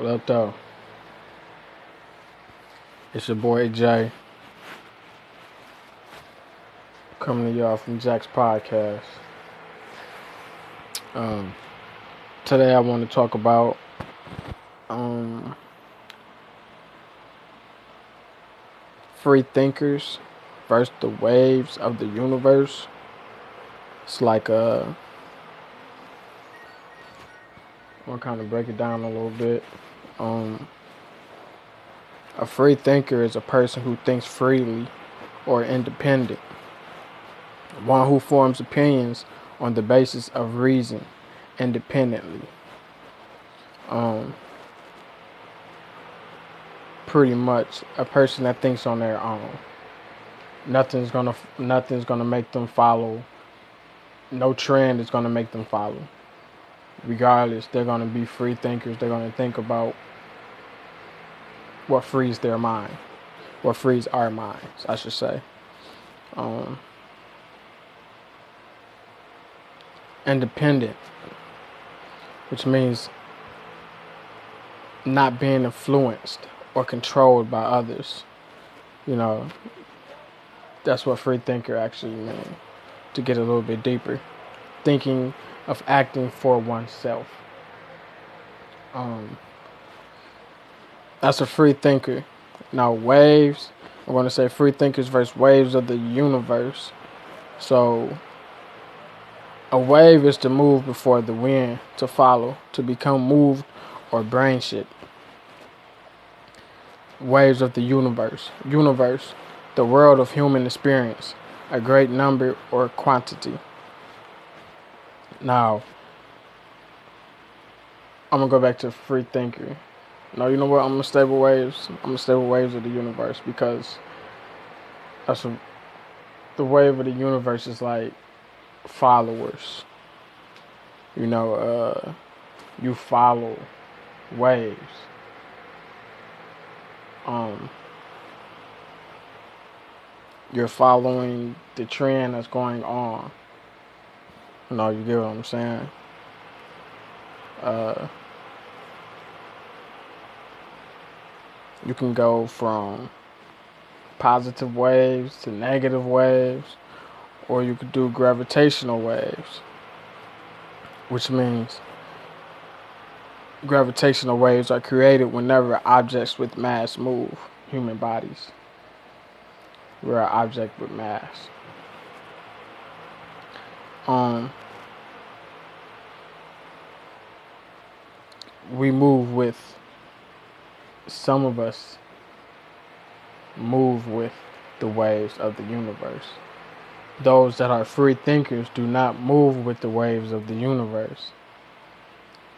What up, though? It's your boy Jay coming to y'all from Jack's podcast. Um, today I want to talk about um, free thinkers versus the waves of the universe. It's like uh, I'm gonna kind of break it down a little bit. Um, a free thinker is a person who thinks freely or independent, one who forms opinions on the basis of reason independently. Um, pretty much a person that thinks on their own. Nothing's gonna nothing's gonna make them follow. No trend is gonna make them follow. Regardless, they're gonna be free thinkers. They're gonna think about what frees their mind, what frees our minds, I should say. Um, independent, which means not being influenced or controlled by others. You know, that's what free thinker actually means. To get a little bit deeper, thinking of acting for oneself. Um, that's a free thinker. Now, waves, I'm going to say free thinkers versus waves of the universe. So, a wave is to move before the wind, to follow, to become moved or brain shit. Waves of the universe. Universe, the world of human experience, a great number or quantity. Now, I'm going to go back to free thinker. No, you know what? I'm with waves. I'm with waves of the universe because that's a, the wave of the universe is like followers. You know, uh, you follow waves. Um, you're following the trend that's going on. Know, you get what I'm saying? Uh, you can go from positive waves to negative waves, or you could do gravitational waves, which means gravitational waves are created whenever objects with mass move, human bodies. We're an object with mass. Um, we move with some of us move with the waves of the universe. Those that are free thinkers do not move with the waves of the universe.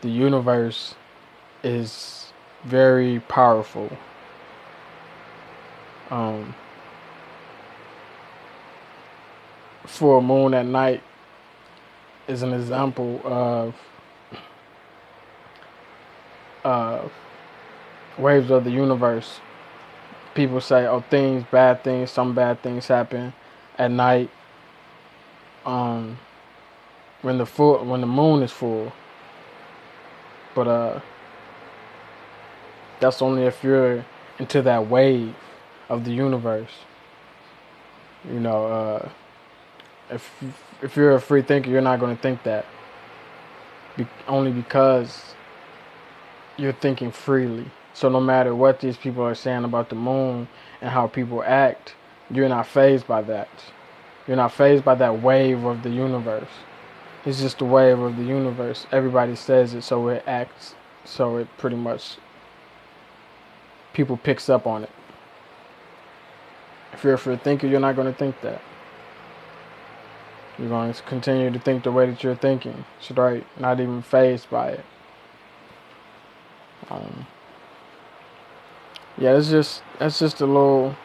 The universe is very powerful. Um, full moon at night is an example of of waves of the universe. People say, "Oh, things, bad things, some bad things happen at night." Um, when the full, when the moon is full. But uh, that's only if you're into that wave of the universe. You know, uh, if if you're a free thinker, you're not going to think that. Be- only because you're thinking freely. So no matter what these people are saying about the moon and how people act, you're not fazed by that. You're not fazed by that wave of the universe. It's just the wave of the universe. Everybody says it, so it acts. So it pretty much people picks up on it. If you're a free thinker, you're not going to think that. You're going to continue to think the way that you're thinking. Straight, not even fazed by it. Um, yeah, it's just that's just a little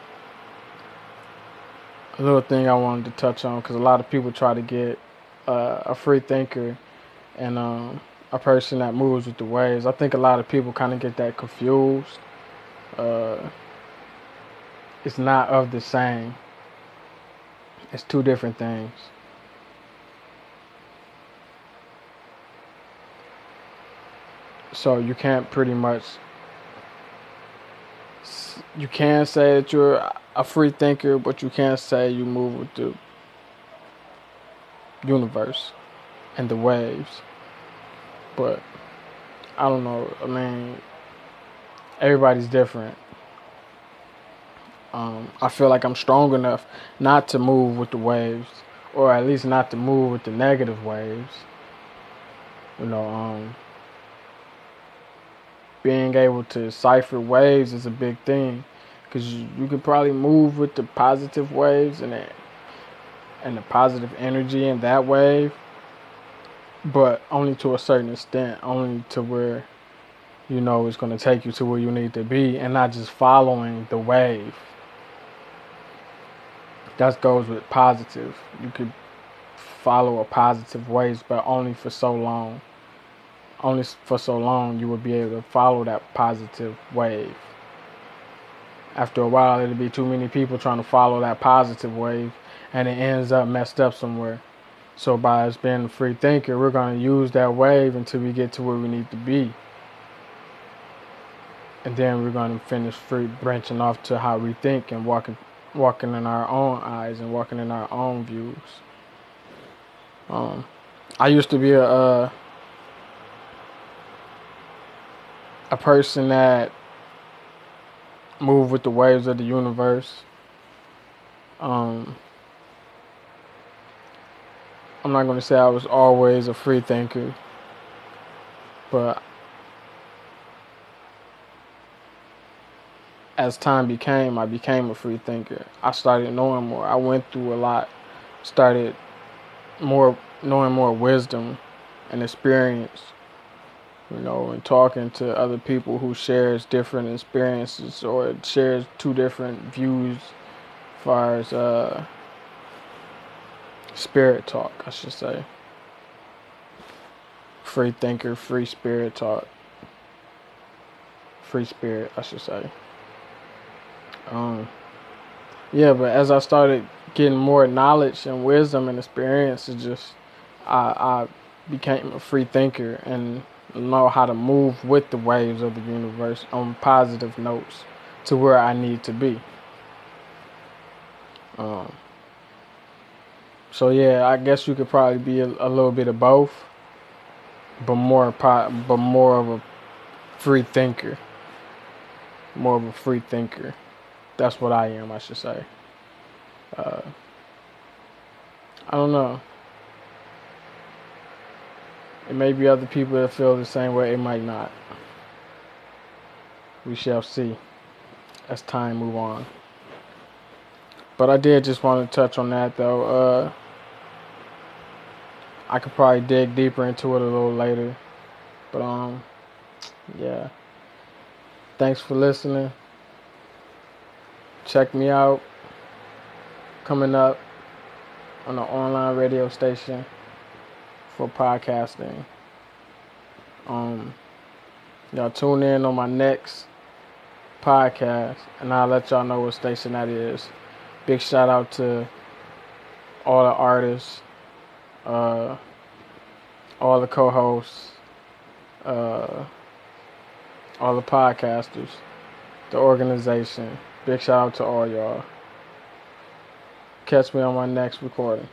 a little thing I wanted to touch on because a lot of people try to get uh, a free thinker and um, a person that moves with the waves. I think a lot of people kind of get that confused. Uh, it's not of the same. It's two different things. So you can't pretty much you can say that you're a free thinker, but you can't say you move with the universe and the waves. But I don't know. I mean, everybody's different. Um, I feel like I'm strong enough not to move with the waves, or at least not to move with the negative waves. You know, um, being able to cipher waves is a big thing because you, you can probably move with the positive waves and the, and the positive energy in that wave, but only to a certain extent, only to where you know it's going to take you to where you need to be and not just following the wave. That goes with positive. You could follow a positive waves, but only for so long. Only for so long you will be able to follow that positive wave. After a while, it'll be too many people trying to follow that positive wave, and it ends up messed up somewhere. So, by us being a free thinker, we're going to use that wave until we get to where we need to be and then we're going to finish free branching off to how we think and walking walking in our own eyes and walking in our own views um, i used to be a uh, a person that moved with the waves of the universe um, i'm not going to say i was always a free thinker but as time became, I became a free thinker. I started knowing more. I went through a lot, started more knowing more wisdom and experience, you know, and talking to other people who shares different experiences or shares two different views as far as uh, spirit talk, I should say. Free thinker, free spirit talk. Free spirit, I should say. Um, yeah, but as I started getting more knowledge and wisdom and experience, it just I, I became a free thinker and know how to move with the waves of the universe on positive notes to where I need to be. Um, so yeah, I guess you could probably be a, a little bit of both, but more but more of a free thinker, more of a free thinker. That's what I am, I should say. Uh, I don't know. It may be other people that feel the same way. It might not. We shall see as time move on. But I did just want to touch on that though. Uh, I could probably dig deeper into it a little later. But um, yeah. Thanks for listening check me out coming up on the online radio station for podcasting. Um, y'all tune in on my next podcast, and I'll let y'all know what station that is. Big shout out to all the artists, uh, all the co-hosts, uh, all the podcasters, the organization. Big shout out to all y'all. Catch me on my next recording.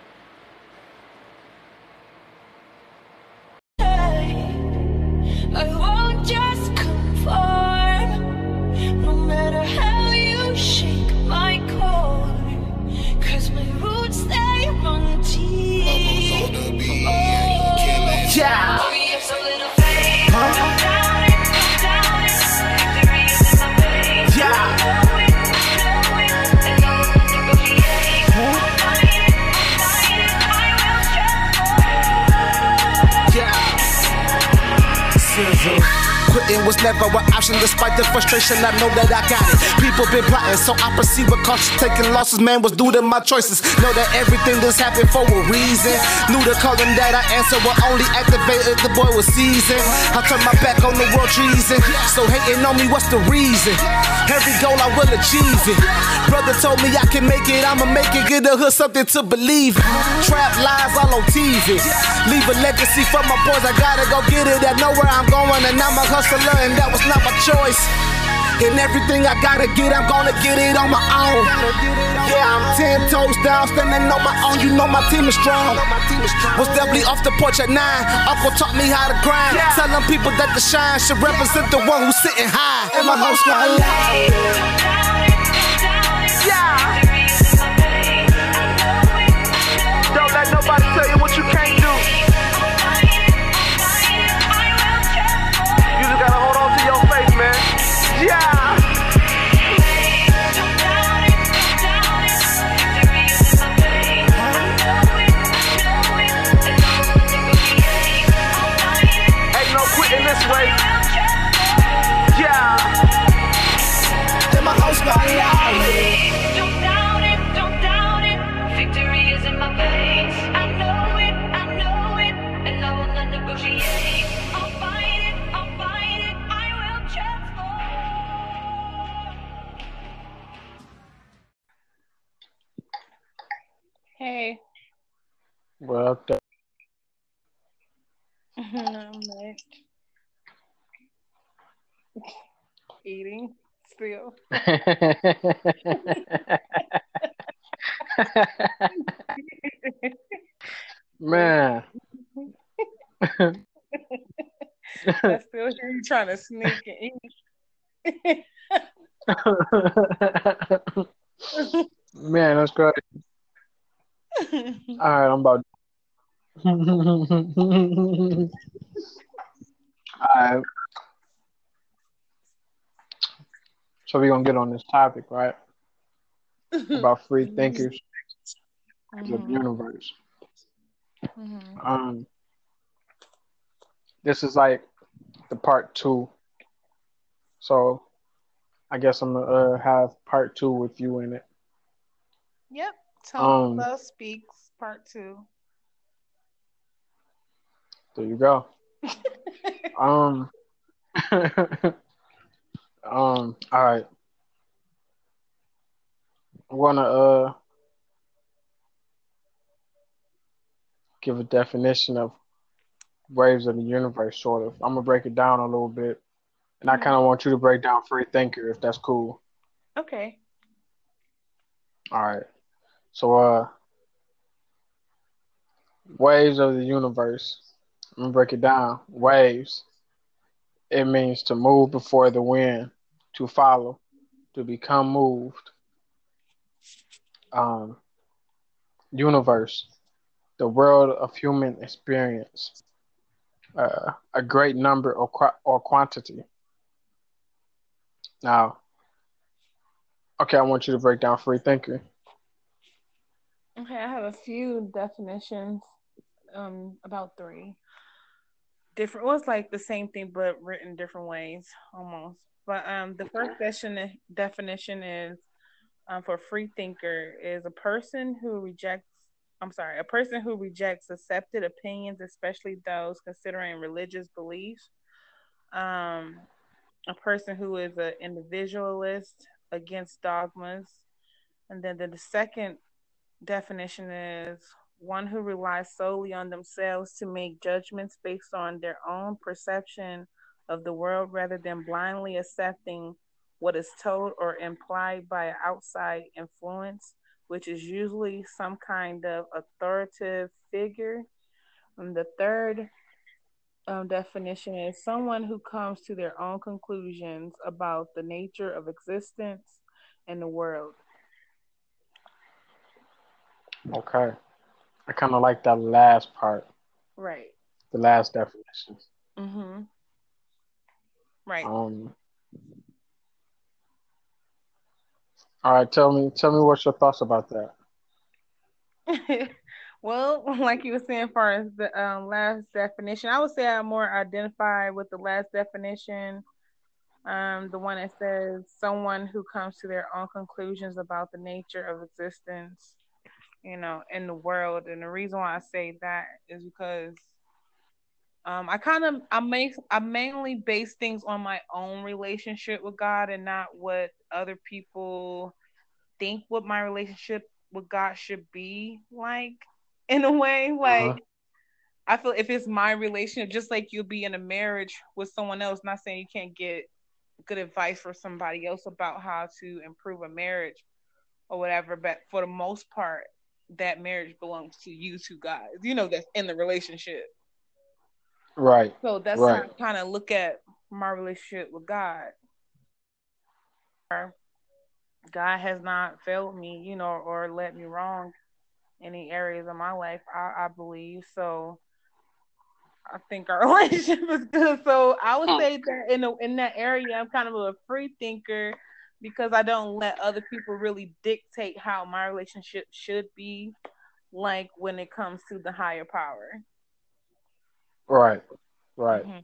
Was never an option despite the frustration. I know that I got it. People been plotting, so I proceed with caution. Taking losses, man, was due to my choices. Know that everything just happened for a reason. Knew the calling that I answered will only activate the boy was seasoned. I turned my back on the world treason. So hating on me, what's the reason? Every goal I will achieve it. Brother told me I can make it, I'ma make it. Get the hood something to believe in. Trap lies all on TV. Leave a legacy for my boys, I gotta go get it. I know where I'm going, and I'm a hustler, and that was not my choice. And everything I gotta get, I'm gonna get it on my own. Yeah, I'm ten toes down, standing on my own. You know my team is strong. Was definitely off the porch at nine. Uncle taught me how to grind. Telling people that the shine should represent the one who's sitting high. And my host got Yeah. Well, th- I'm like eating still. man. I still hear you trying to sneak eat. man, that's great. All right, I'm about. All right. So we're gonna get on this topic, right? About free thinkers of the universe. mhm. Um, this is like the part two. So, I guess I'm gonna uh, have part two with you in it. Yep. Tone Um, Love Speaks Part Two. There you go. Um, um, all right. I wanna uh give a definition of waves of the universe, sort of. I'm gonna break it down a little bit, and I Mhm. kind of want you to break down free thinker, if that's cool. Okay. All right. So, uh, waves of the universe. Gonna break it down. Waves. It means to move before the wind, to follow, to become moved. Um, universe, the world of human experience. Uh, a great number or or quantity. Now, okay, I want you to break down free thinker. Okay, I have a few definitions. Um, about three. Different. Well, it's like the same thing, but written different ways, almost. But um, the first definition definition is um, for free thinker is a person who rejects. I'm sorry, a person who rejects accepted opinions, especially those considering religious beliefs. Um, a person who is an individualist against dogmas, and then the, the second definition is one who relies solely on themselves to make judgments based on their own perception of the world rather than blindly accepting what is told or implied by outside influence, which is usually some kind of authoritative figure. And the third um, definition is someone who comes to their own conclusions about the nature of existence and the world. Okay. I kind of like that last part, Right. the last definition. Mm-hmm. Right. Um. All right, tell me, tell me what's your thoughts about that. well, like you were saying, as far as the um, last definition, I would say I more identify with the last definition. Um, the one that says someone who comes to their own conclusions about the nature of existence, you know, in the world. And the reason why I say that is because um, I kind of I make I mainly base things on my own relationship with God and not what other people think what my relationship with God should be like. In a way, like Uh-huh. I feel if it's my relationship, just like you'll be in a marriage with someone else. Not saying you can't get good advice for somebody else about how to improve a marriage or whatever. But for the most part, that marriage belongs to you two guys. You know, that's in the relationship. Right. So that's Right. how I kind of look at my relationship with God. God has not failed me, you know, or let me wrong any areas of my life. I, I believe so. I think our relationship is good. So I would oh. say that in a, in that area, I'm kind of a free thinker because I don't let other people really dictate how my relationship should be. Like when it comes to the higher power. Right. Right. Mhm.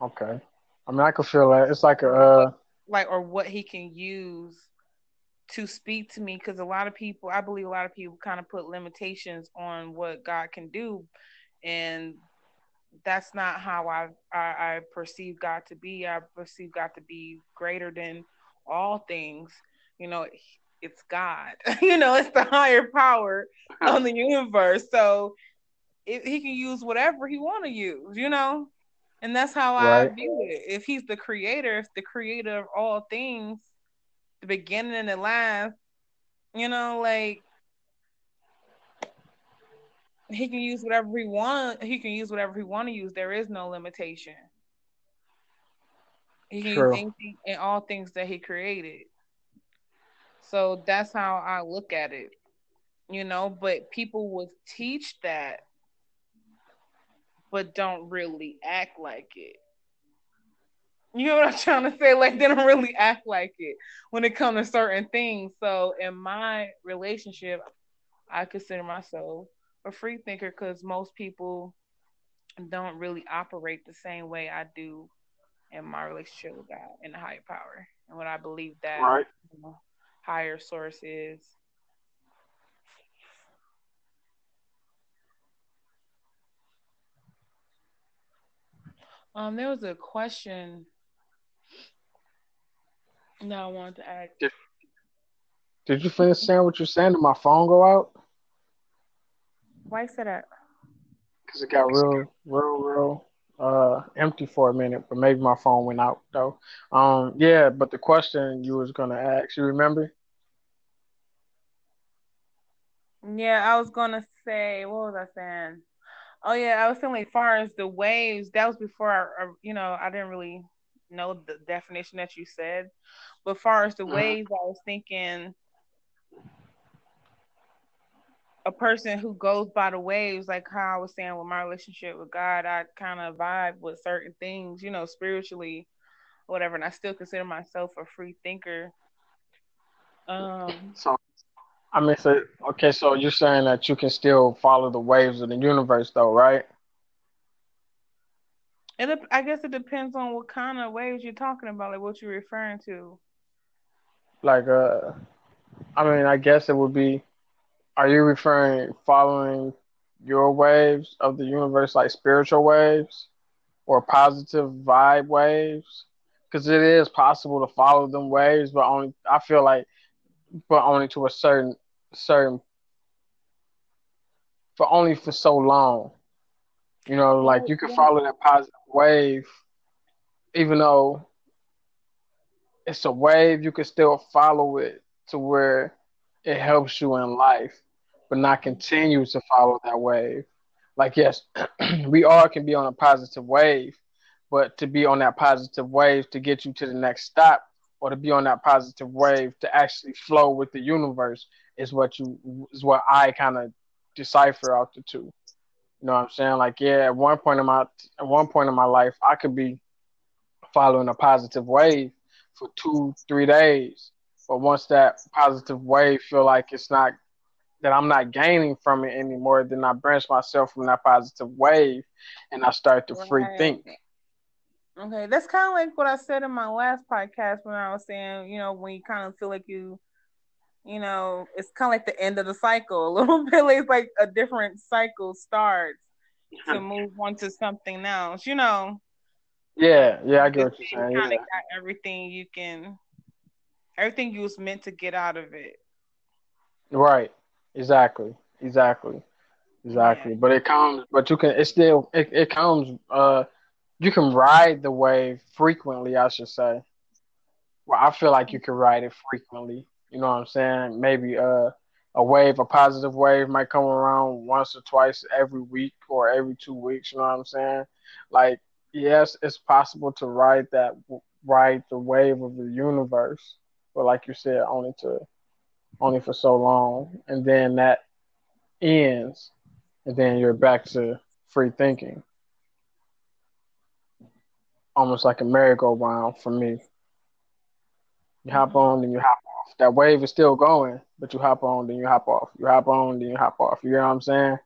Okay. I mean, I can feel that. It's like a. Uh, like or what he can use to speak to me because a lot of people i believe a lot of people kind of put limitations on what god can do and that's not how I, I i perceive god to be. I perceive god to be greater than all things. You know it's god. You know it's the higher power on the universe. So it, he can use whatever he want to use you know? And that's how I view it. If he's the creator, if the creator of all things, the beginning and the last, you know, like he can use whatever he want. He can use whatever he want to use. There is no limitation. He can True. use and all things that he created. So that's how I look at it. You know, but people will teach that but don't really act like it. You know what I'm trying to say? Like they don't really act like it when it comes to certain things. So in my relationship, I consider myself a free thinker because most people don't really operate the same way I do in my relationship with God and the higher power and what I believe that Right. you know, higher source is. Um, there was a question that I wanted to ask. did you finish saying what you're saying? Did my phone go out? Why said that? Because it got real, real, real uh, empty for a minute. But maybe my phone went out though. Um, yeah. But the question you was gonna ask, you remember? Yeah, I was gonna say, what was I saying? Oh yeah, I was saying like far as the waves, that was before I, I- you know, I didn't really know the definition that you said. But far as the Mhm. waves, I was thinking a person who goes by the waves, like how I was saying with my relationship with God, I kind of vibe with certain things, you know, spiritually, whatever, and I still consider myself a free thinker. Um, So, I mean, so okay. So you're saying that you can still follow the waves of the universe, though, right? it, I guess it depends on what kind of waves you're talking about, like what you're referring to. Like, uh, I mean, I guess it would be. Are you referring following your waves of the universe, like spiritual waves, or positive vibe waves? Because it is possible to follow them waves, but only I feel like, but only to a certain certain, for only for so long. You know, like you can follow that positive wave, even though it's a wave, you can still follow it to where it helps you in life, but not continue to follow that wave. Like, yes, we all can be on a positive wave, but to be on that positive wave to get you to the next stop, or to be on that positive wave to actually flow with the universe is what you is what I kind of decipher out the two. You know what I'm saying? Like, yeah, at one point in my at one point in my life, I could be following a positive wave for two, three days. But once that positive wave feel like it's not that I'm not gaining from it anymore, then I branch myself from that positive wave and I start to free Right. think. Okay, that's kind of like what I said in my last podcast when I was saying, you know, when you kind of feel like you, you know, it's kind of like the end of the cycle a little bit. It's like a different cycle starts to move on to something else. You know, Yeah, yeah, I get what you're saying. kind Yeah. of got everything you can, everything you was meant to get out of it. Right. Exactly. Exactly. Exactly. But it comes but you can it still it, it comes uh you can ride the wave frequently, I should say. Well, I feel like you can ride it frequently. You know what I'm saying? Maybe uh, a wave, a positive wave might come around once or twice every week or every two weeks. You know what I'm saying? Like, yes, it's possible to ride that, ride the wave of the universe, but like you said, only to, only for so long, and then that ends, and then you're back to free thinking almost like a merry-go-round for me. You hop on, then you hop off. That wave is still going, but you hop on, then you hop off. You hop on, then you hop off. You know what I'm saying?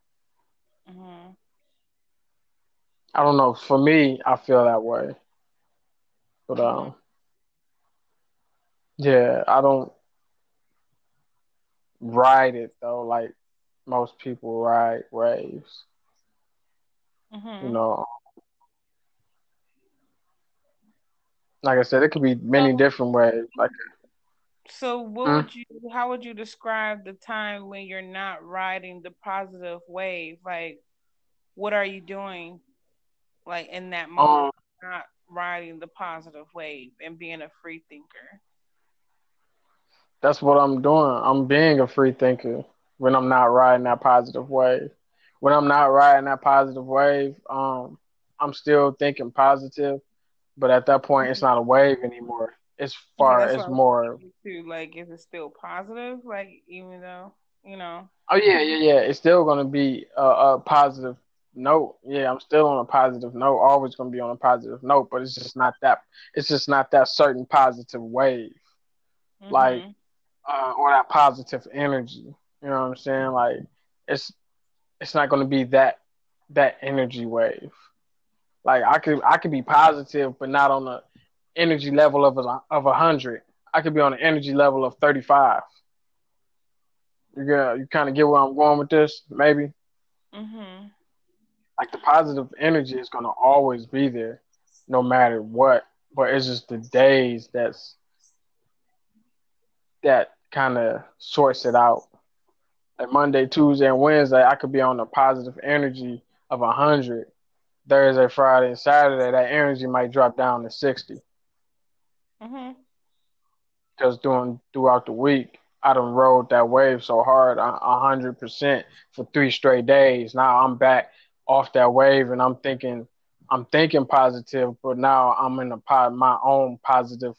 Mm-hmm. I don't know. For me, I feel that way. But um, yeah, I don't ride it though like most people ride waves. Mm-hmm. You know, like I said, it could be many So- different ways. Like So what Hmm? would you how would you describe the time when you're not riding the positive wave? Like what are you doing like in that moment um, not riding the positive wave and being a free thinker? That's what I'm doing. I'm being a free thinker when I'm not riding that positive wave. When I'm not riding that positive wave, um, I'm still thinking positive, but at that point, it's not a wave anymore. It's far, it's what I was more. Too, like is it still positive? Like even though, you know. Oh yeah, yeah, yeah. It's still gonna be a, a positive note. Yeah, I'm still on a positive note. Always gonna be on a positive note, but it's just not that. It's just not that certain positive wave. Like, Mhm. Uh, or that positive energy. You know what I'm saying? Like it's it's not going to be that that energy wave. Like I could I could be positive, but not on the energy level of a of a hundred. I could be on the energy level of thirty five. You get you kind of get where I'm going with this, maybe. Mhm. Like the positive energy is going to always be there, no matter what. But it's just the days that's that kind of sorts it out. Like Monday, Tuesday, and Wednesday, I could be on a positive energy of a hundred. Thursday, Friday, and Saturday, that energy might drop down to sixty. Mhm. Because doing throughout the week, I done rode that wave so hard, hundred percent for three straight days. Now I'm back off that wave, and I'm thinking, I'm thinking positive, but now I'm in a po- my own positive.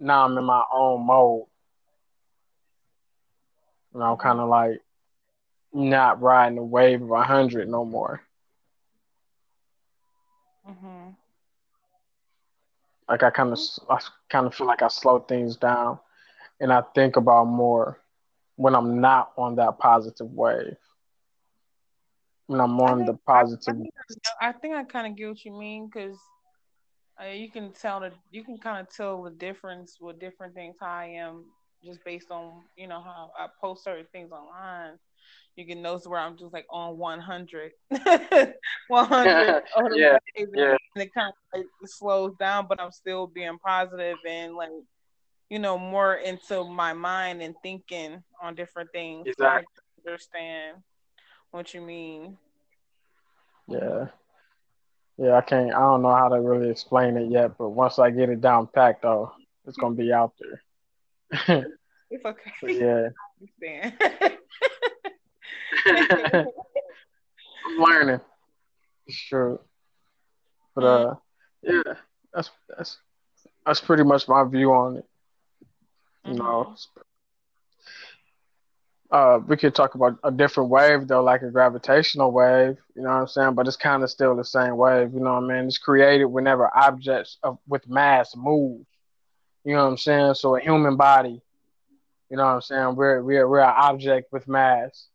Now I'm in my own mode. And I'm kind of like not riding the wave of a hundred no more. Mhm. Like I kind of, I kind of feel like I slow things down, and I think about more when I'm not on that positive wave. When I'm on think- the I, positive, think, I think I kind of get what you mean because uh, you can tell the you can kind of tell the difference with different things how I am just based on you know how I post certain things online. You can notice where I'm just like on 100, 100 Yeah, wave, yeah. and it kind of like slows down, but I'm still being positive and like you know more into my mind and thinking on different things. So I Exactly. understand what you mean. yeah, yeah. I can't. I don't know how to really explain it yet, but once I get it down packed, though, it's gonna be out there. It's okay. yeah, I understand. I'm learning. Sure. But uh, yeah, that's that's that's pretty much my view on it. You know, uh, we could talk about a different wave though, like a gravitational wave. You know what I'm saying? But it's kind of still the same wave. You know what I mean? It's created whenever objects of, with mass move. You know what I'm saying? So a human body. You know what I'm saying? We're we're we're an object with mass.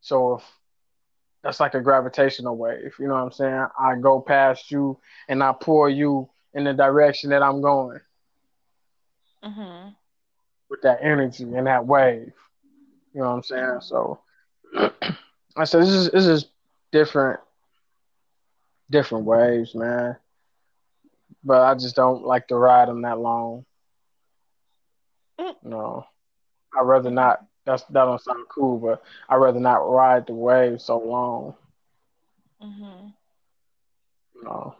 So if that's like a gravitational wave. You know what I'm saying? I go past you and I pull you in the direction that I'm going hmm with that energy and that wave. You know what I'm saying? So I said this is this is different different waves, man. But I just don't like to ride them that long. No. I'd rather not that's that don't sound cool, but I'd rather not ride the wave so long. hmm You know.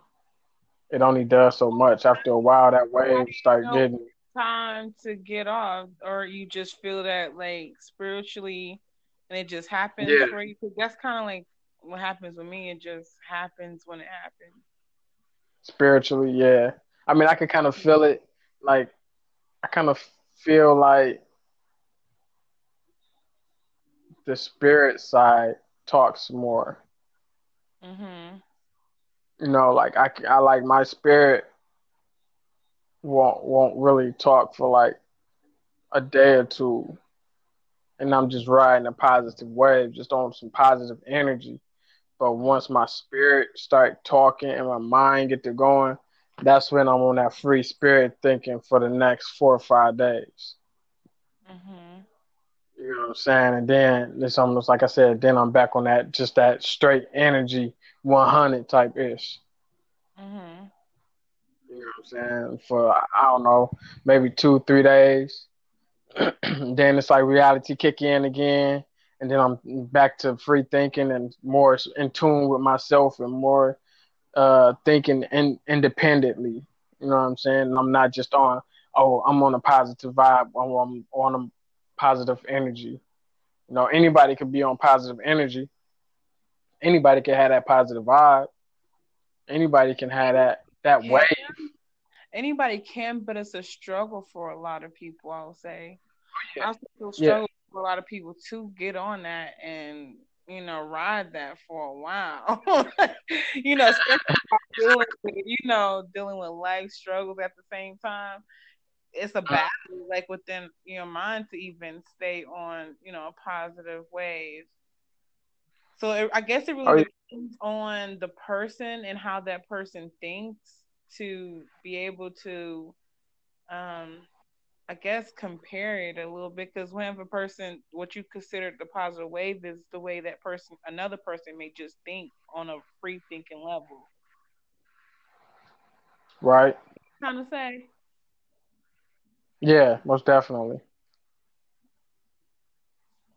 it only does so much. After a while, that wave start No. getting time to get off, or you just feel that like spiritually, and it just happens Yeah. for you. 'Cause that's kind of like what happens with me. It just happens when it happens. spiritually. Yeah, I mean, I can kind of feel it. Like I kind of feel like the spirit side talks more. hmm You know, like I, I like my spirit won't won't really talk for like a day or two, and I'm just riding a positive wave, just on some positive energy. But once my spirit start talking and my mind get to going, that's when I'm on that free spirit thinking for the next four or five days. hmm You know what I'm saying? And then it's almost like I said, then I'm back on that just that straight energy 100 type ish. hmm You know what I'm saying? For I don't know, maybe two, three days. then it's like reality kick in again, and then I'm back to free thinking and more in tune with myself and more uh thinking in, independently. You know what I'm saying? And I'm not just on oh I'm on a positive vibe. I'm, I'm on a positive energy. You know anybody could be on positive energy. Anybody can have that positive vibe. Anybody can have that that Yeah. wave. Anybody can, but it's a struggle for a lot of people. I'll say. yeah. I also feel Yeah. struggle for a lot of people to get on that and you know ride that for a while. you know, dealing with you know dealing with life struggles at the same time. It's a battle like within your mind to even stay on you know a positive wave. So it, I guess it really depends on the person and how that person thinks to be able to, um, I guess, compare it a little bit. Because when a person, what you consider the positive wave is the way that person, another person may just think on a free thinking level. Right. Kind of say. Yeah, most definitely.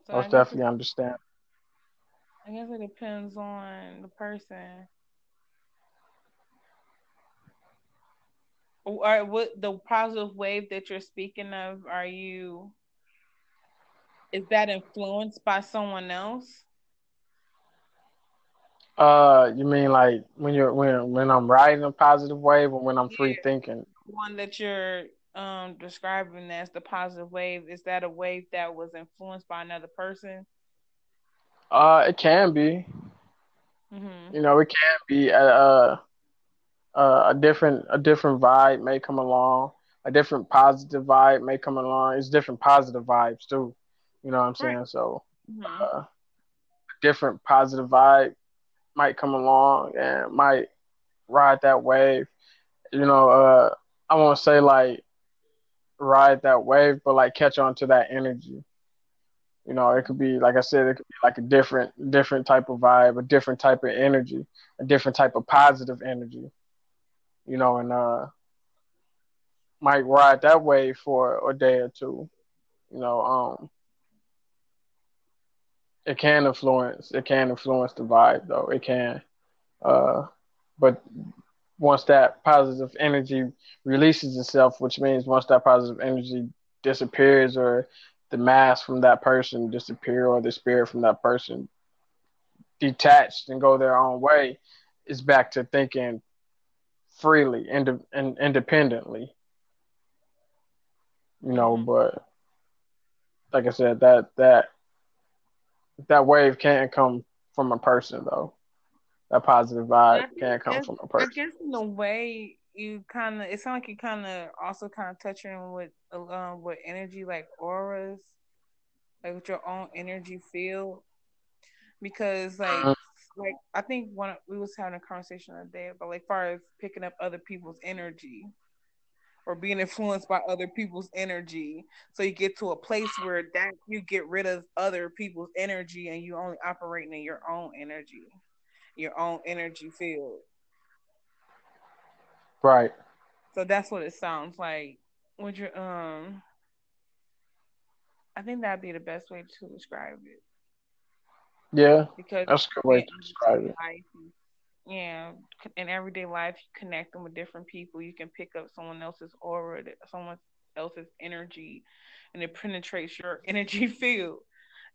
So Most definitely it, understand. I guess it depends on the person. Or what the positive wave that you're speaking of? Are you? Is that influenced by someone else? Uh, you mean like when you're when when I'm riding a positive wave or when I'm free thinking? one that you're um describing as the positive wave is that a wave that was influenced by another person Uh, it can be. mm-hmm. You know, it can be a a, a different a different vibe may come along. A different positive vibe may come along. It's different positive vibes too. You know what I'm saying? So, hmm uh, a different positive vibe might come along and might ride that wave. You know, uh, I won't say like ride that wave, but like catch on to that energy. You know, it could be like I said, it could be like a different different type of vibe, a different type of energy, a different type of positive energy. You know, and uh might ride that way for a day or two. You know, um it can influence it can influence the vibe though. It can. Uh but once that positive energy releases itself, which means once that positive energy disappears or the mass from that person disappear or the spirit from that person detached and go their own way, it's back to thinking freely and ind- independently. You know, Mhm. but like I said, that that that wave can't come from a person though. That positive vibe can't come from a person. I guess in a way you kind of it sounds like you kind of also kind of touching with um with energy like auras like with your own energy field because like Mhm. Like I think one we was having a conversation the other day about like far as picking up other people's energy or being influenced by other people's energy. So you get to a place where that you get rid of other people's energy and you only operating in your own energy, your own energy field. Right. So that's what it sounds like. Would you um I think that'd be the best way to describe it Yeah, because that's a good way to describe it. life yeah, in everyday life, connecting with different people, you can pick up someone else's aura, someone else's energy, and it penetrates your energy field.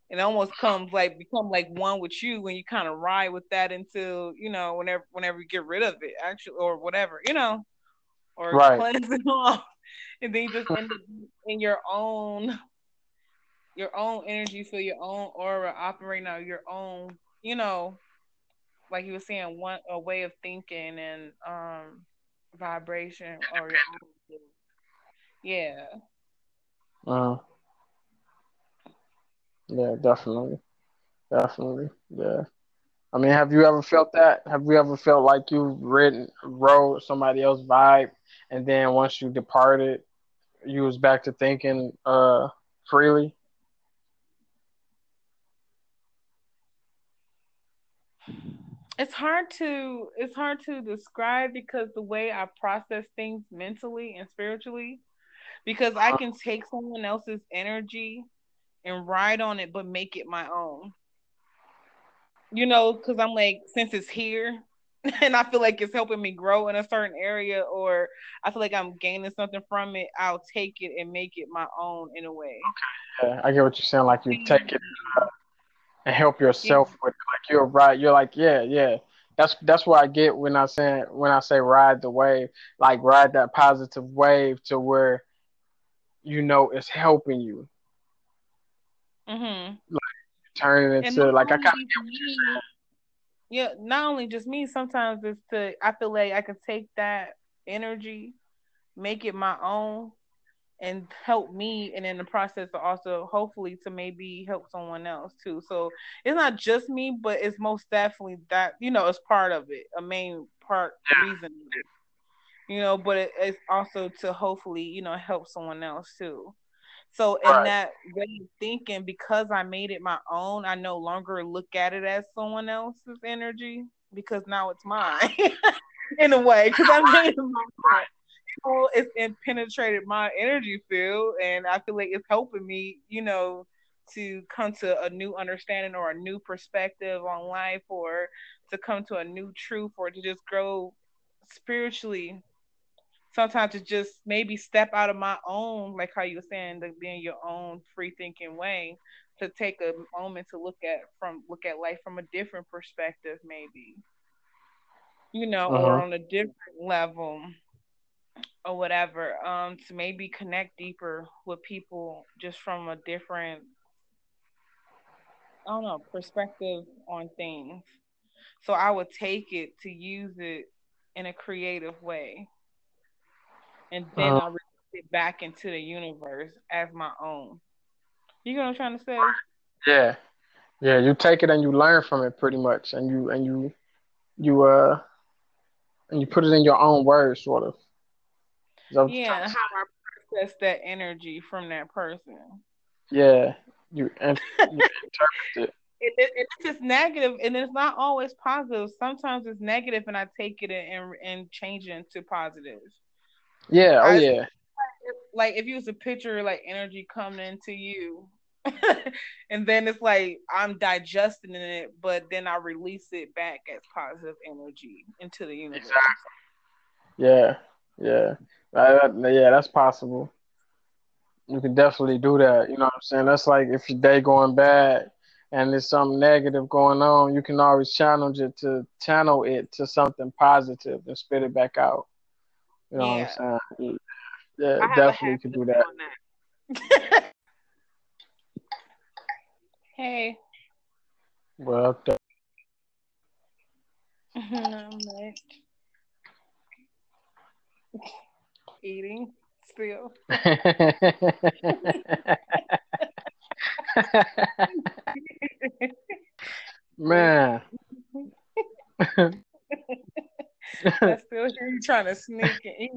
It almost comes like become like one with you when you kind of ride with that until you know whenever whenever you get rid of it actually or whatever you know or Right. cleanse it off, and then you just end up in your own your own energy field, your own aura, operating out your own you know like you were saying, one a way of thinking and um vibration or your yeah. Uh, yeah, definitely, definitely. Yeah. I mean, have you ever felt that? Have you ever felt like you written wrote somebody else's vibe, and then once you departed, you was back to thinking uh freely? It's hard to it's hard to describe because the way I process things mentally and spiritually, because I can take someone else's energy and ride on it, but make it my own. You know, because I'm like, since it's here, and I feel like it's helping me grow in a certain area, or I feel like I'm gaining something from it, I'll take it and make it my own in a way. Yeah, I get what you're saying. Like you take it uh, and help yourself with it. Like you're right. You're like, yeah, yeah. That's that's what I get when I say when I say ride the wave. Like ride that positive wave to where you know it's helping you. Mm-hmm. Like turn it into like I kind of get what you're saying. Yeah, not only just me, sometimes it's to I feel like I can take that energy, make it my own, and help me and in the process also hopefully to maybe help someone else too. So it's not just me, but it's most definitely that you know, it's part of it, a main part reason. You know, but it, it's also to hopefully, you know, help someone else too. So in Right. that way of thinking, because I made it my own, I no longer look at it as someone else's energy because now it's mine in a way because I made it my own. It's it penetrated my energy field, and I feel like it's helping me, you know, to come to a new understanding or a new perspective on life, or to come to a new truth, or to just grow spiritually. Sometimes to just maybe step out of my own, like how you were saying, to be in your own free thinking way, to take a moment to look at from look at life from a different perspective, maybe, you know, or Uh-huh. on a different level or whatever. Um, to maybe connect deeper with people just from a different, I don't know, perspective on things. So I would take it to use it in a creative way and then Uh-huh. I release it back into the universe as my own. You know what I'm trying to say? Yeah. Yeah, you take it and you learn from it pretty much and you and you you uh and you put it in your own words sort of. Is that what you're Yeah, trying and to how I process that energy from that person. Yeah. You and you interpret it. It, it, it's just negative, and it's not always positive. Sometimes it's negative, and I take it and and change it into positive. Yeah, oh I- yeah. Like if you was a picture, like energy coming into you, and then it's like I'm digesting it, but then I release it back as positive energy into the universe. Exactly. Yeah, yeah, Yeah. That's possible. You can definitely do that. You know what I'm saying? That's like if your day going bad and there's something negative going on, you can always channel it to channel it to something positive and spit it back out. You know Yeah. what I'm saying? Yeah, I definitely could do that. that. hey, Well, th- I'm like eating still. man. I still hear you trying to sneak and eat.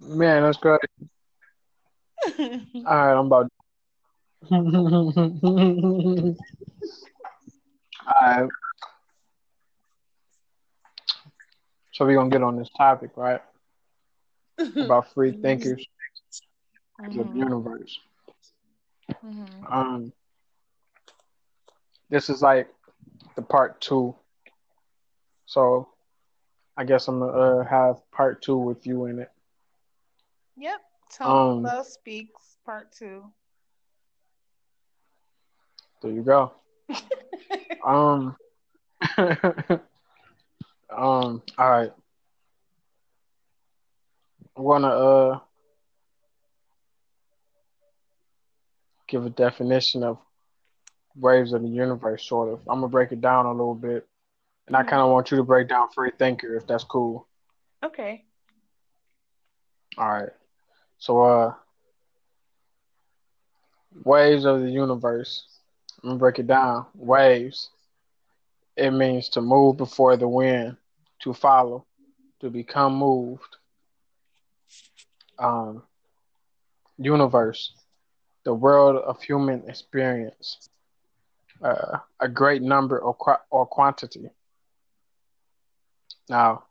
Man, that's great. All right, I'm about. All right. So we're gonna get on this topic, right? About free thinkers of the Mhm, universe. mhm. Um, this is like the part two. So I guess I'm gonna uh, have part two with you in it. Yep. Tone Um, Love Speaks Part Two. There you go. Um. um. All right. Wanna uh give a definition of waves of the universe, sort of. I'm gonna break it down a little bit, and I kind of want you to break down free thinker, if that's cool. okay. All right. So, uh, waves of the universe. I'm gonna break it down. Waves. It means to move before the wind, to follow, to become moved. Um, universe, the world of human experience. Uh, a great number or or quantity. Now,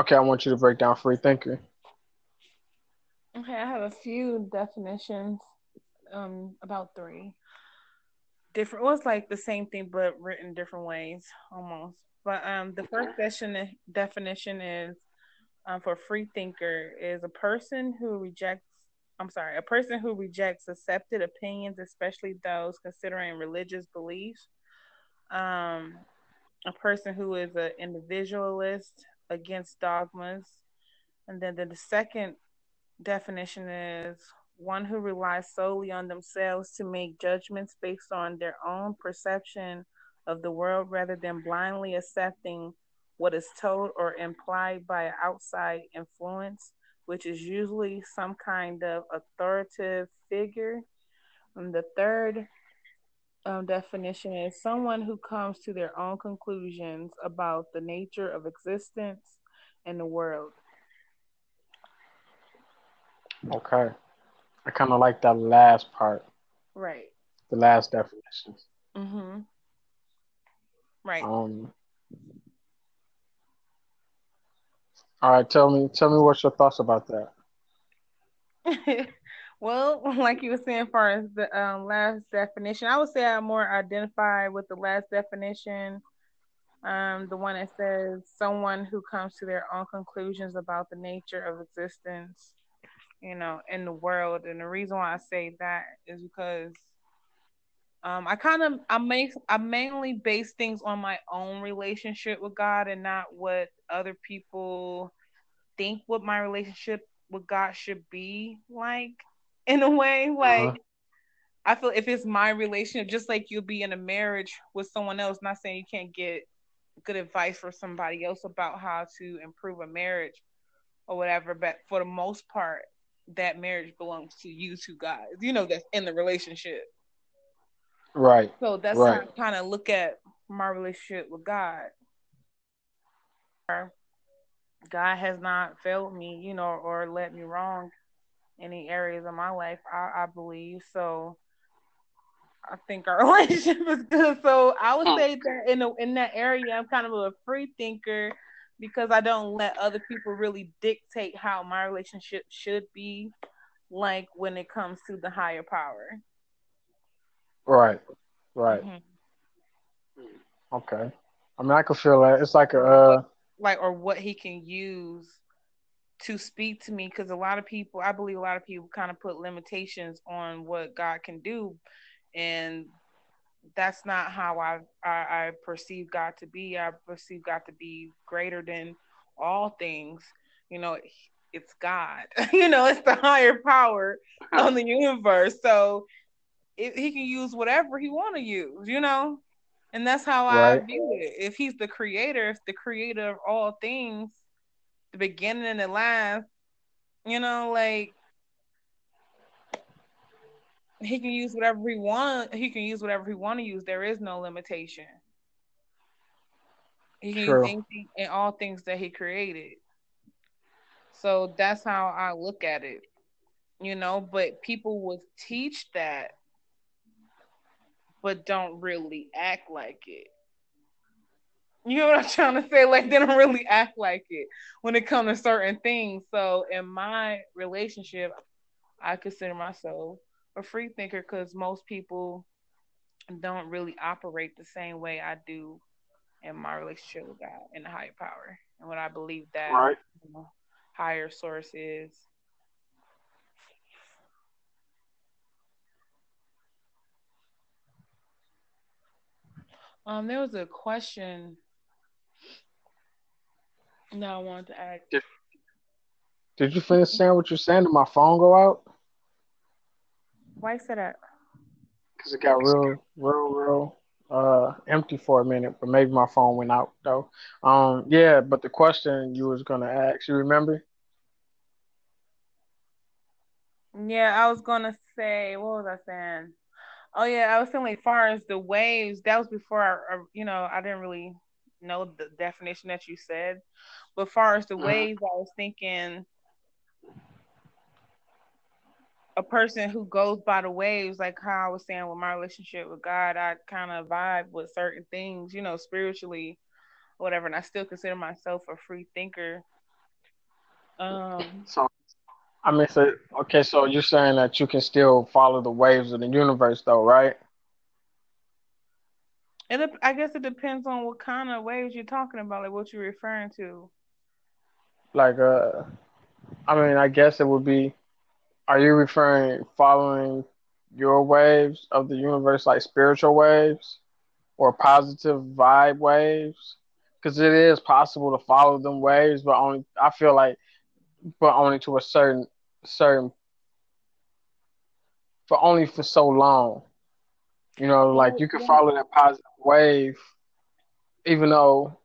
okay, I want you to break down free thinker. Okay, I have a few definitions, um, about three. Different. Well, it's like the same thing, but written different ways, almost. But um, the first definition is, um, for free thinker is a person who rejects. I'm sorry, a person who rejects accepted opinions, especially those considering religious beliefs. Um, a person who is an individualist against dogmas, and then the, the second definition is one who relies solely on themselves to make judgments based on their own perception of the world rather than blindly accepting what is told or implied by an outside influence, which is usually some kind of authoritative figure. And the third um, definition is someone who comes to their own conclusions about the nature of existence and the world. Okay. I kind of like that last part, Right. the last definition. Mm-hmm. Right. Um. All right, tell me, tell me what's your thoughts about that. well, like you were saying, far as the um, last definition, I would say I more identify with the last definition. Um, the one that says someone who comes to their own conclusions about the nature of existence, you know, in the world. And the reason why I say that is because um, I kind of I make I mainly base things on my own relationship with God and not what other people think what my relationship with God should be like. In a way, like Uh-huh. I feel if it's my relationship, just like you'll be in a marriage with someone else. Not saying you can't get good advice from somebody else about how to improve a marriage or whatever, but for the most part, that marriage belongs to you two guys. You know that's in the relationship. Right. So that's how I kind of look at my relationship with God. God has not failed me, you know, or let me wrong any areas of my life. I, I believe so. I think our relationship is good. So I would say that in in that area, I'm kind of a free thinker because I don't let other people really dictate how my relationship should be. Like when it comes to the higher power. Right. Right. Mhm. Okay. I mean, I can feel that. It's like a, uh, like or what he can use to speak to me because a lot of people i believe a lot of people kind of put limitations on what god can do and that's not how I, I i perceive god to be i perceive god to be greater than all things you know it's god you know it's the higher power on the universe so it, he can use whatever he want to use you know and that's how I Right. view it. If he's the creator, if the creator of all things, the beginning and the last, you know, like he can use whatever he want. He can use whatever he want to use. There is no limitation. He can True. and all things that he created. So that's how I look at it. You know, but people will teach that but don't really act like it. You know what I'm trying to say? Like they don't really act like it when it comes to certain things. So in my relationship, I consider myself a free thinker because most people don't really operate the same way I do in my relationship with God and the higher power, and what I believe that Right. you know, higher source is. Um, there was a question that I wanted to ask. Did you finish saying what you're saying? Did my phone go out? Why say that? Because it got real, real, real uh empty for a minute, but maybe my phone went out though. Um, yeah, but the question you was gonna ask, you remember? Yeah, I was gonna say, what was I saying? Oh yeah, I was saying like far as the waves, that was before I, I- you know, I didn't really know the definition that you said. But far as the Mhm. waves, I was thinking a person who goes by the waves, like how I was saying with my relationship with God, I kind of vibe with certain things, you know, spiritually, whatever, and I still consider myself a free thinker. Um, So, I mean, so okay, so you're saying that you can still follow the waves of the universe, though, right? it, I guess it depends on what kind of waves you're talking about, like what you're referring to. Like, uh, I mean, I guess it would be. Are you referring following your waves of the universe, like spiritual waves or positive vibe waves? Because it is possible to follow them waves, but only I feel like, but only to a certain certain, for only for so long. You know, like you can follow that positive wave, even though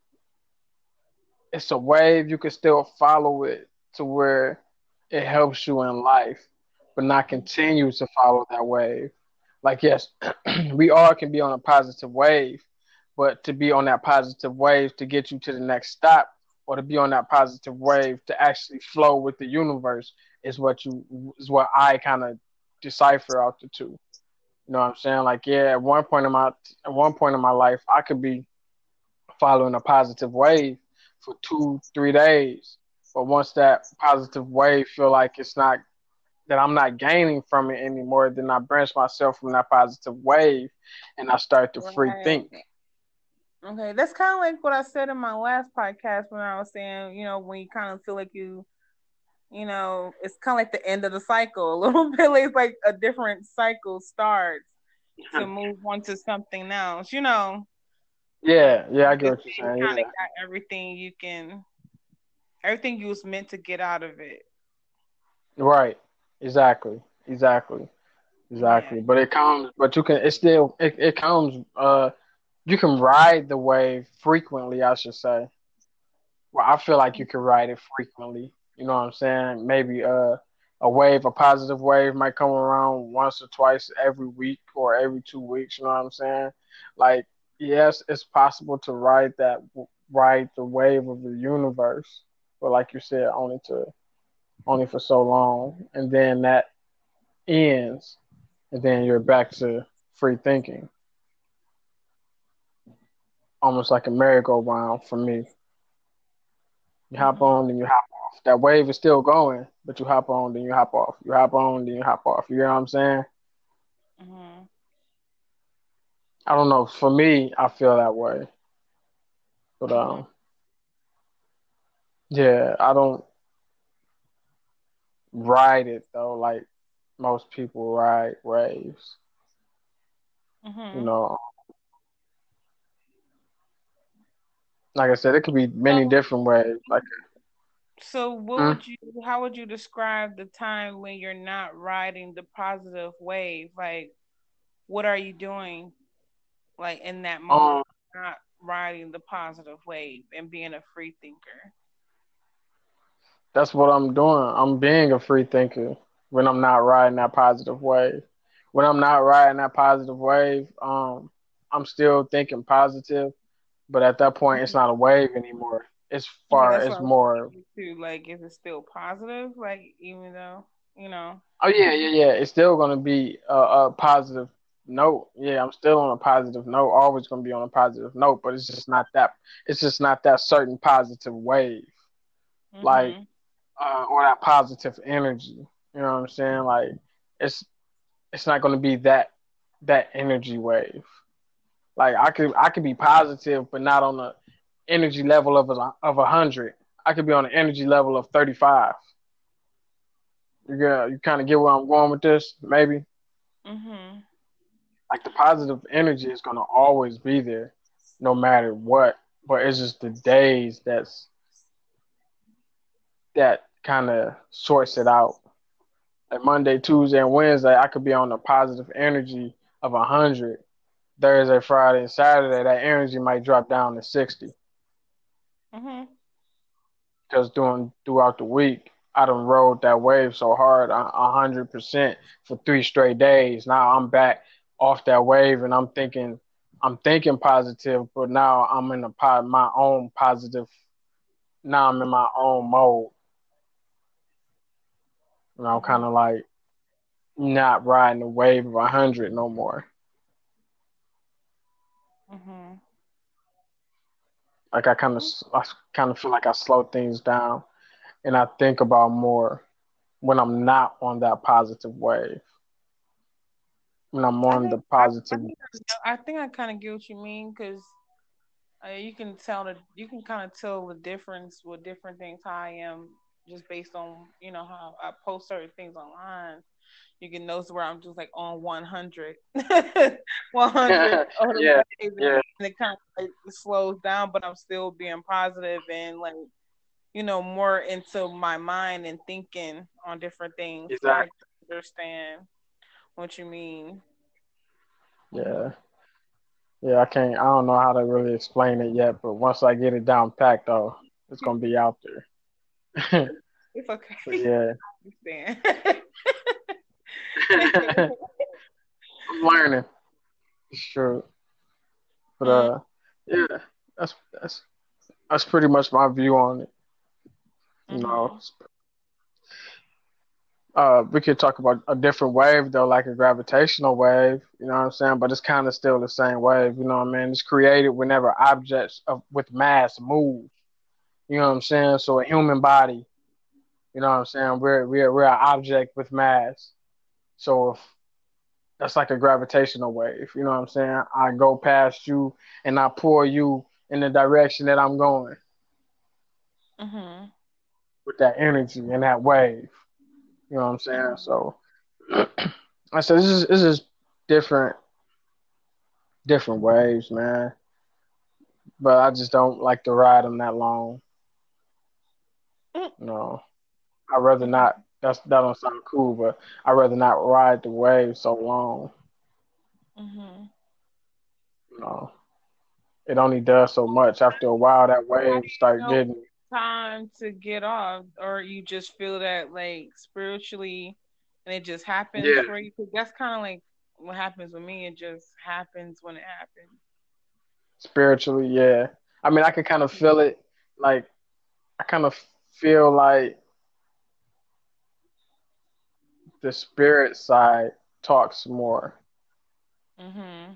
it's a wave, you can still follow it to where it helps you in life, but not continue to follow that wave. Like, yes, we all can be on a positive wave, but to be on that positive wave to get you to the next stop, or to be on that positive wave to actually flow with the universe is what you is what I kind of decipher out the two. You know what I'm saying? Like, yeah, at one point in my at one point in my life, I could be following a positive wave for two, three days. But once that positive wave feel like it's not that I'm not gaining from it anymore, then I branch myself from that positive wave and I start to free think. Okay, that's kind of like what I said in my last podcast when I was saying, you know, when you kind of feel like you, you know, it's kind of like the end of the cycle a little bit. It's like a different cycle starts to move on to something else. You know, Yeah, yeah, I get what you're saying. kind Yeah. of got everything you can, everything you was meant to get out of it. Right. Exactly. Exactly. Exactly. But it comes but you can it still it, it comes uh you can ride the wave frequently, I should say. Well, I feel like you can ride it frequently. You know what I'm saying? Maybe uh a wave, a positive wave might come around once or twice every week or every two weeks, you know what I'm saying? Like yes, it's possible to ride that ride the wave of the universe, but like you said, only to only for so long, and then that ends, and then you're back to free thinking, almost like a merry-go-round for me. You hop on, then you hop off. That wave is still going, but you hop on, then you hop off. You hop on, then you hop off. You know what I'm saying? hmm I don't know. For me, I feel that way, but um, yeah, I don't ride it though like most people ride waves. hmm You know, like I said, it could be many So- different ways. Like So, what Hmm? would you? How would you describe the time when you're not riding the positive wave? Like, what are you doing? Like in that moment, um, not riding the positive wave and being a free thinker. that's what I'm doing. I'm being a free thinker when I'm not riding that positive wave. When I'm not riding that positive wave, um, I'm still thinking positive, but at that point, it's not a wave anymore. It's far. that's it's what I was more. To like, is it still positive? Like, even though you know. Oh yeah, yeah, yeah. It's still gonna be a, a positive note. Yeah, I'm still on a positive note. Always gonna be on a positive note, but it's just not that. It's just not that certain positive wave, Like- Mhm. uh, or that positive energy. You know what I'm saying? Like it's it's not gonna be that that energy wave. Like I could I could be positive, but not on the energy level of a of a hundred. I could be on an energy level of thirty five. You got you kind of get where I'm going with this, maybe. Mhm. Like the positive energy is gonna always be there, no matter what. But it's just the days that's that kind of sorts it out. Like Monday, Tuesday, and Wednesday, I could be on the positive energy of a hundred. Thursday, Friday, and Saturday, that energy might drop down to sixty. Mhm. Because doing throughout the week, I done rode that wave so hard, hundred percent for three straight days. Now I'm back off that wave, and I'm thinking, I'm thinking positive, but now I'm in a po- my own positive. Now I'm in my own mode. And I'm kind of like not riding the wave of a hundred no more. Mhm. Like I kind of, I kind of feel like I slow things down, and I think about more when I'm not on that positive wave. When I'm on the positive, I think I kind of get what you mean because uh, you can tell the you can kind of tell the difference with different things how I am just based on you know how I post certain things online. You can notice where I'm just like on 100, 100 Yeah, yeah. and it kind of like slows down, but I'm still being positive and like you know more into my mind and thinking on different things. So I Exactly. understand what you mean. yeah, yeah. I can't. I don't know how to really explain it yet, but once I get it down packed, though, it's gonna be out there. It's okay. But yeah, understand. I'm learning. Sure. But uh, yeah, that's that's that's pretty much my view on it. You know, uh, we could talk about a different wave though, like a gravitational wave. You know what I'm saying? But it's kind of still the same wave. You know what I mean? It's created whenever objects of, with mass move. You know what I'm saying? So a human body. You know what I'm saying? We're we're we're an object with mass. So if that's like a gravitational wave. You know what I'm saying? I go past you and I pull you in the direction that I'm going hmm with that energy and that wave. You know what I'm saying? So I said this is this is different different waves, man. But I just don't like to ride them that long. No, I'd rather not. That's that don't sound cool, but I'd rather not ride the wave so long. Mm-hmm. You know, it only does so much. After a while, that wave start No. getting Time to get off, or you just feel that like spiritually, and it just happens Yeah. for you. 'Cause that's kind of like what happens with me. It just happens when it happens. spiritually. Yeah, I mean, I can kind of feel it. Like I kind of feel like the spirit side talks more. hmm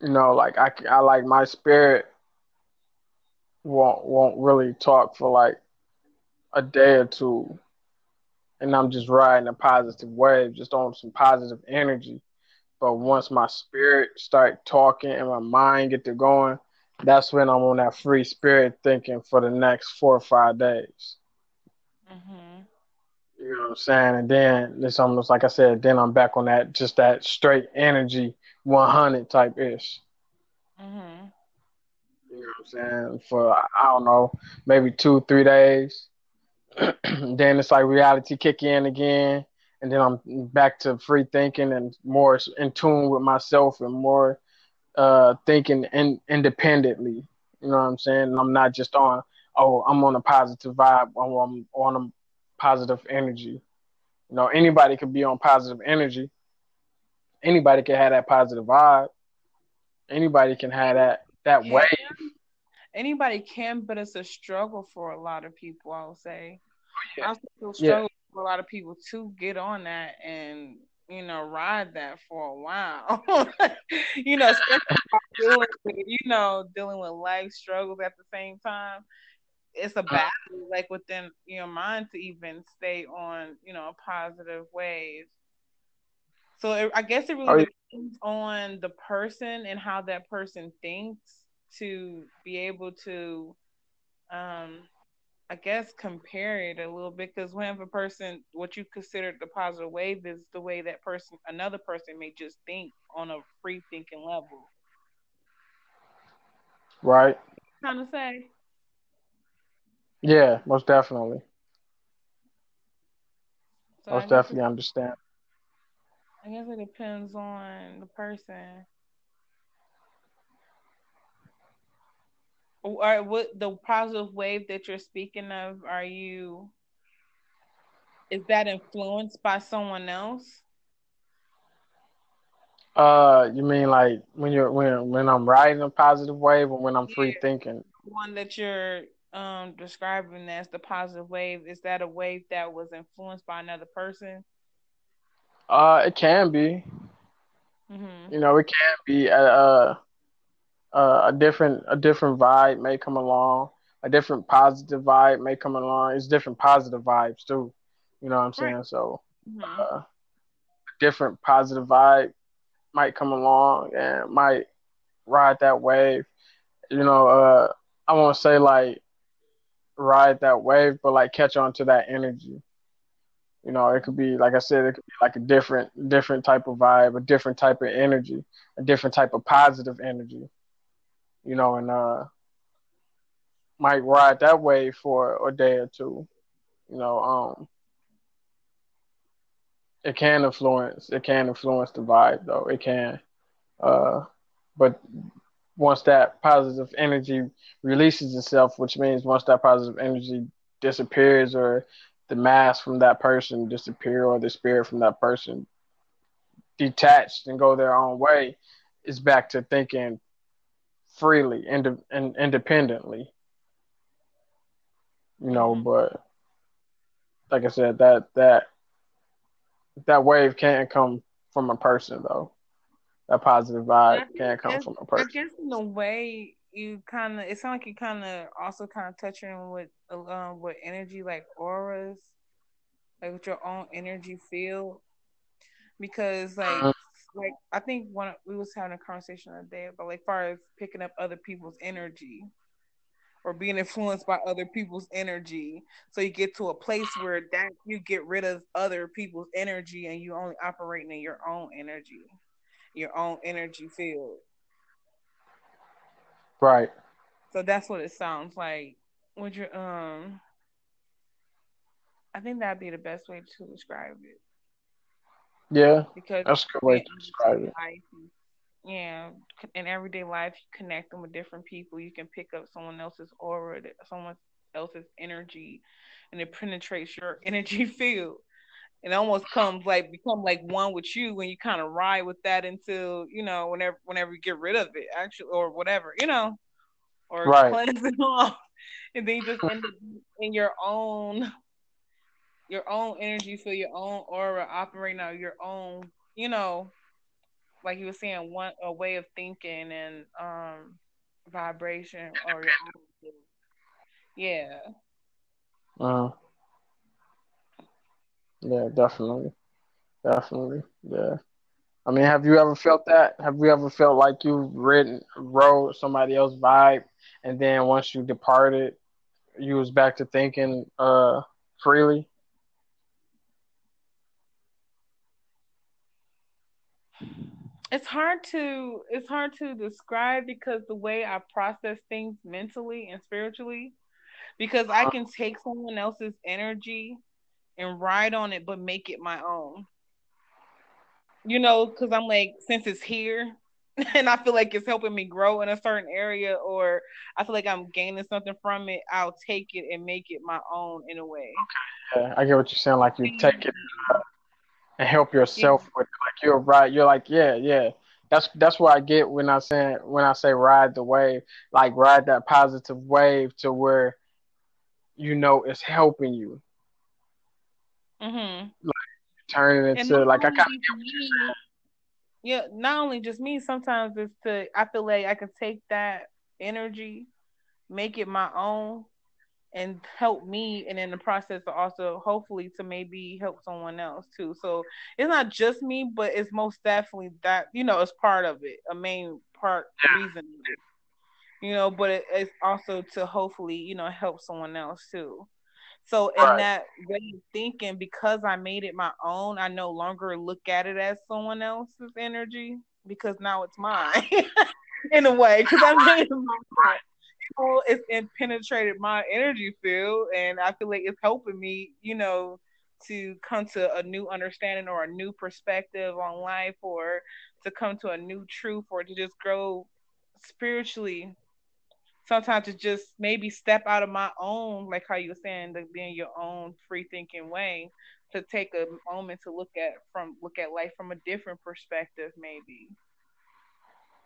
you know, like I, I like my spirit won't won't really talk for like a day or two, and I'm just riding a positive wave, just on some positive energy. But once my spirit start talking and my mind get to going, that's when I'm on that free spirit thinking for the next four or five days. hmm You know what I'm saying? And then it's almost like I said, then I'm back on that just that straight energy 100 type ish. hmm You know what I'm saying? For I don't know, maybe two, three days. then it's like reality kick in again, and then I'm back to free thinking and more in tune with myself and more uh thinking in, independently. You know what I'm saying? And I'm not just on oh I'm on a positive vibe. I'm, I'm on a positive energy. You know anybody could be on positive energy. Anybody can have that positive vibe. Anybody can have that that Yeah. wave. Anybody can, but it's a struggle for a lot of people. I would say. yeah. I also feel Yeah. struggle for a lot of people to get on that and you know ride that for a while. you know, especially dealing with you know dealing with life struggles at the same time. It's a battle, like within your mind, to even stay on you know a positive wave. So it, I guess it really Are you- depends on the person and how that person thinks to be able to, um, I guess compare it a little bit because whenever a person, what you consider the positive wave is the way that person, another person may just think on a free thinking level. Right. Kind of say. Yeah, most definitely. So Most definitely understand. I guess it depends on the person. Or what the positive wave that you're speaking of? Are you? Is that influenced by someone else? Uh, you mean like when you're when when I'm riding a positive wave or when I'm free thinking? One that you're um describing as the positive wave is that a wave that was influenced by another person? Uh, it can be. hmm You know, it can be a, a a a different a different vibe may come along. A different positive vibe may come along. It's different positive vibes too. You know what I'm saying? Right. So, hmm uh, a different positive vibe might come along and might ride that wave. You know, uh, I won't say like ride that wave, but like catch on to that energy. You know, it could be like I said, it could be like a different different type of vibe, a different type of energy, a different type of positive energy. You know, and uh might ride that wave for a day or two. You know, um it can influence it can influence the vibe though. It can. Uh but once that positive energy releases itself, which means once that positive energy disappears or the mass from that person disappear or the spirit from that person detached and go their own way, is back to thinking freely ind- and independently. You know, Mhm. but like I said, that that that wave can't come from a person though. That positive vibe think can't come that's- from a person. I guess in a way you kind of it sounds like you kind of also kind of touching with um with energy like auras, like with your own energy field, because like Mhm. like I think one we was having a conversation the other day about like far as picking up other people's energy or being influenced by other people's energy. So you get to a place where that you get rid of other people's energy and you only operating in your own energy, your own energy field. Right. So that's what it sounds like. Would you um I think that'd be the best way to describe it. Yeah, Because that's a good way to describe it. life, yeah, in everyday life, you connect them with different people. You can pick up someone else's aura, that- someone else's energy, and it penetrates your energy field. It almost comes like become like one with you when you kind of ride with that until you know whenever whenever you get rid of it actually or whatever you know or Right. cleanse it off, and then you just end up in your own your own energy field, your own aura, operating out your own you know like you were saying, one a way of thinking and um vibration or your own, yeah. Uh, yeah, definitely. Definitely. Yeah. I mean, have you ever felt that? Have you ever felt like you've written, wrote somebody else's vibe, and then once you departed, you was back to thinking uh freely? It's hard to it's hard to describe because the way I process things mentally and spiritually, because I can take someone else's energy and ride on it, but make it my own. You know, because I'm like, since it's here, and I feel like it's helping me grow in a certain area, or I feel like I'm gaining something from it, I'll take it and make it my own in a way. Yeah, I get what you're saying. Like you take it uh, and help yourself with it. Like you're right. You're like, yeah, yeah. That's that's what I get when I say when I say ride the wave. Like ride that positive wave to where you know it's helping you. Mm-hmm. Turn it And into like I kind of yeah, not only just me. Sometimes it's to I feel like I can take that energy, make it my own, and help me and in the process also hopefully to maybe help someone else too so it's not just me but it's most definitely that you know it's part of it a main part reason you know but it, it's also to hopefully you know help someone else too so in Right. that way of thinking because i made it my own i no longer look at it as someone else's energy because now it's mine in a way because i made it my own it's it penetrated my energy field and I feel like it's helping me, you know, to come to a new understanding or a new perspective on life or to come to a new truth or to just grow spiritually. Sometimes to just maybe step out of my own, like how you were saying, to be in your own free thinking way, to take a moment to look at from look at life from a different perspective, maybe.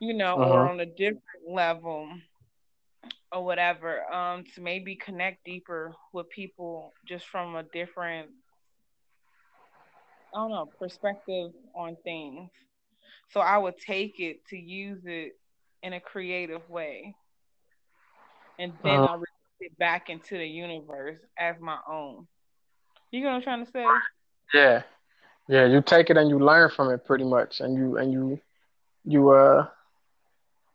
You know, or Uh-huh. on a different level or whatever um to maybe connect deeper with people just from a different i don't know perspective on things so i would take it to use it in a creative way and then Uh-huh. i'll release it back into the universe as my own you know what i'm trying to say Yeah, yeah. You take it and you learn from it pretty much, and you and you you uh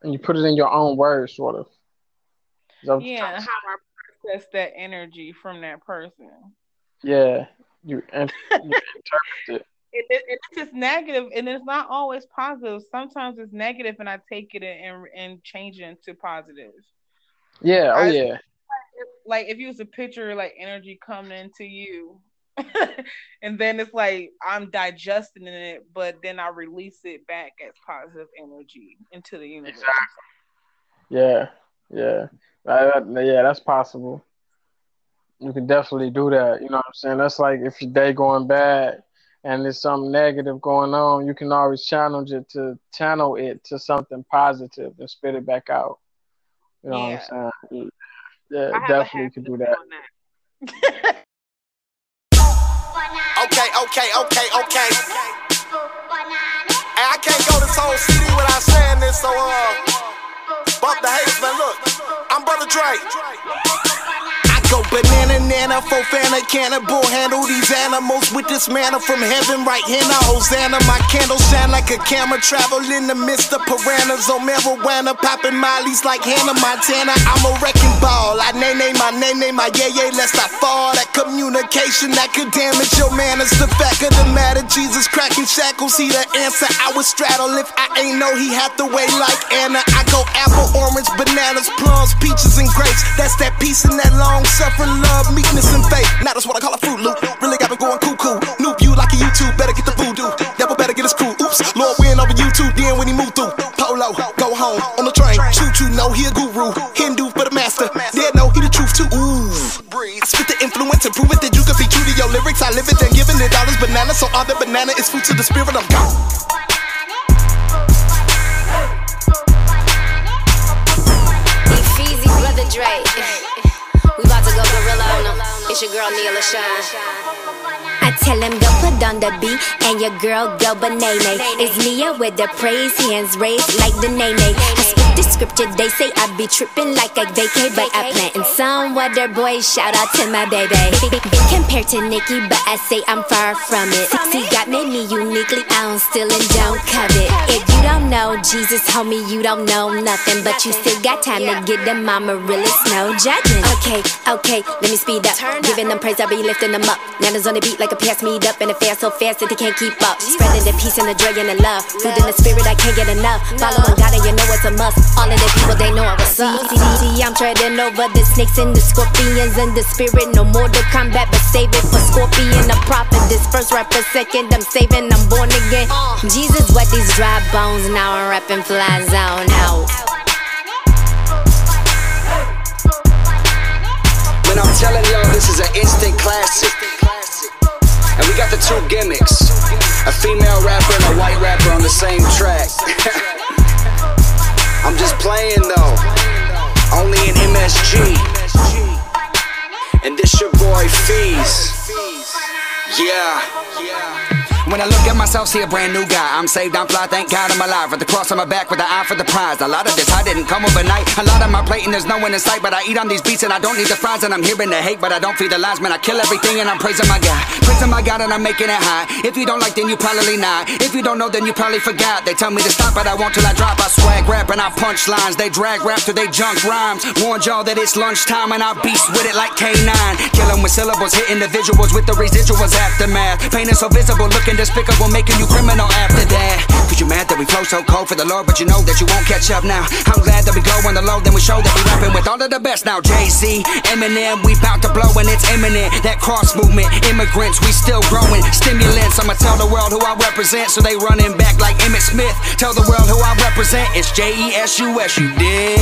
and you put it in your own words, sort of. Is that what you're yeah trying and to how i process that energy from that person? Yeah, you and you interpret it. it, it, it's just negative and it's not always positive sometimes it's negative and i take it and and change it into positive Yeah, oh I- yeah, like if you was a picture like energy coming into you and then it's like i'm digesting it but then i release it back as positive energy into the universe Exactly. yeah, yeah. That- that- yeah, that's possible. You can definitely do that. You know what I'm saying? That's like if your day going bad and there's something negative going on, you can always challenge it to channel it to something positive and spit it back out. You know what I'm saying? Yeah, I have a definitely habit could do that. doing that. Okay, okay, okay, okay. Hey, I can't go this whole CD without saying this, so uh, bump the haters, man. Look, I'm Brother Dre. I go banana, nana, fofana, cannibal. Handle these animals with this manna from heaven, right here now. Hosanna, my candle shine like a camera. Travel in the midst of piranhas on marijuana, popping mollies like Hannah Montana. I'm a wrecking ball. I name name my name name my yeah yeah. Lest I fall. That communication that could damage your manners. The fact of the matter, Jesus cracking shackles. He the answer. I would straddle if I ain't know he had to weigh like Anna. I go apple, orange, bananas, plums, peaches, and grapes. That's that peace and that long suffering, love, meekness, and faith. Now that's what I call a fruit loop. Really got me going cuckoo. Noob you like a YouTube. Better get the voodoo. Devil better get his crew. Oops, Lord win over YouTube. Then when he move through, Polo, go home on the train. Choo choo, know he a guru. Hindu for the master. Dead know he the truth too. Ooh, I spit the influence and prove it that you can be true to your lyrics. I live it, then giving it dollars banana. So all the banana is food to the spirit. I'm gone. Dre. Go gorilla on them. It's your girl Shine. I tell him go put on the beat and your girl go banana. It's Nia with the praise hands raised like the name. The scripture, they say I be tripping like a vacay, but I plantin' some water boys. Shout out to my baby. Compared to Nicki, but I say I'm far from it. See, God made me uniquely, I don't steal and don't covet. If you don't know Jesus, homie, you don't know nothing, but you still got time to get them mama realist, no judging. Okay, okay, let me speed up. Giving them praise, I be lifting them up. Nanas on the beat like a pass meet up, and it fast so fast that they can't keep up. Spreading the peace and the joy and the love. Food in the spirit, I can't get enough. Following God, and you know it's a must. All of the people, they know what's up. See, see, see, I'm treading over the snakes and the scorpions and the spirit. No more to combat, but save it for scorpion. A prophet, this first rap per second, I'm saving, I'm born again. Jesus, what these dry bones, now I'm rapping fly zone out. Man, I'm telling y'all, this is an instant classic. And we got the two gimmicks a female rapper and a white rapper on the same track. I'm just playing though, only in MSG. And this your boy Fees. Yeah. When I look at myself, see a brand new guy. I'm saved, I'm fly, thank God I'm alive. With the cross on my back, with the eye for the prize. A lot of this I didn't come overnight. A lot of my plate and there's no one in sight. But I eat on these beats and I don't need the fries. And I'm hearing the hate, but I don't feed the lies. Man, I kill everything and I'm praising my God. Praising my God and I'm making it high. If you don't like, then you probably not. If you don't know, then you probably forgot. They tell me to stop, but I won't till I drop. I swag rap and I punch lines. They drag rap till they junk rhymes. Warned y'all that it's lunchtime and I beast with it like K9. Killing with syllables, hitting the visuals with the residuals aftermath. Pain is so visible, looking despicable, making you criminal after that. Cause you mad that we flow so cold for the Lord, but you know that you won't catch up now. I'm glad that we go on the low, then we show that we rapping with all of the best now. Jay Z, Eminem, we bout to blow and it's imminent. That cross movement, immigrants, we still growing. Stimulants, I'ma tell the world who I represent, so they running back like Emmitt Smith. Tell the world who I represent, it's J E S U S, you dig?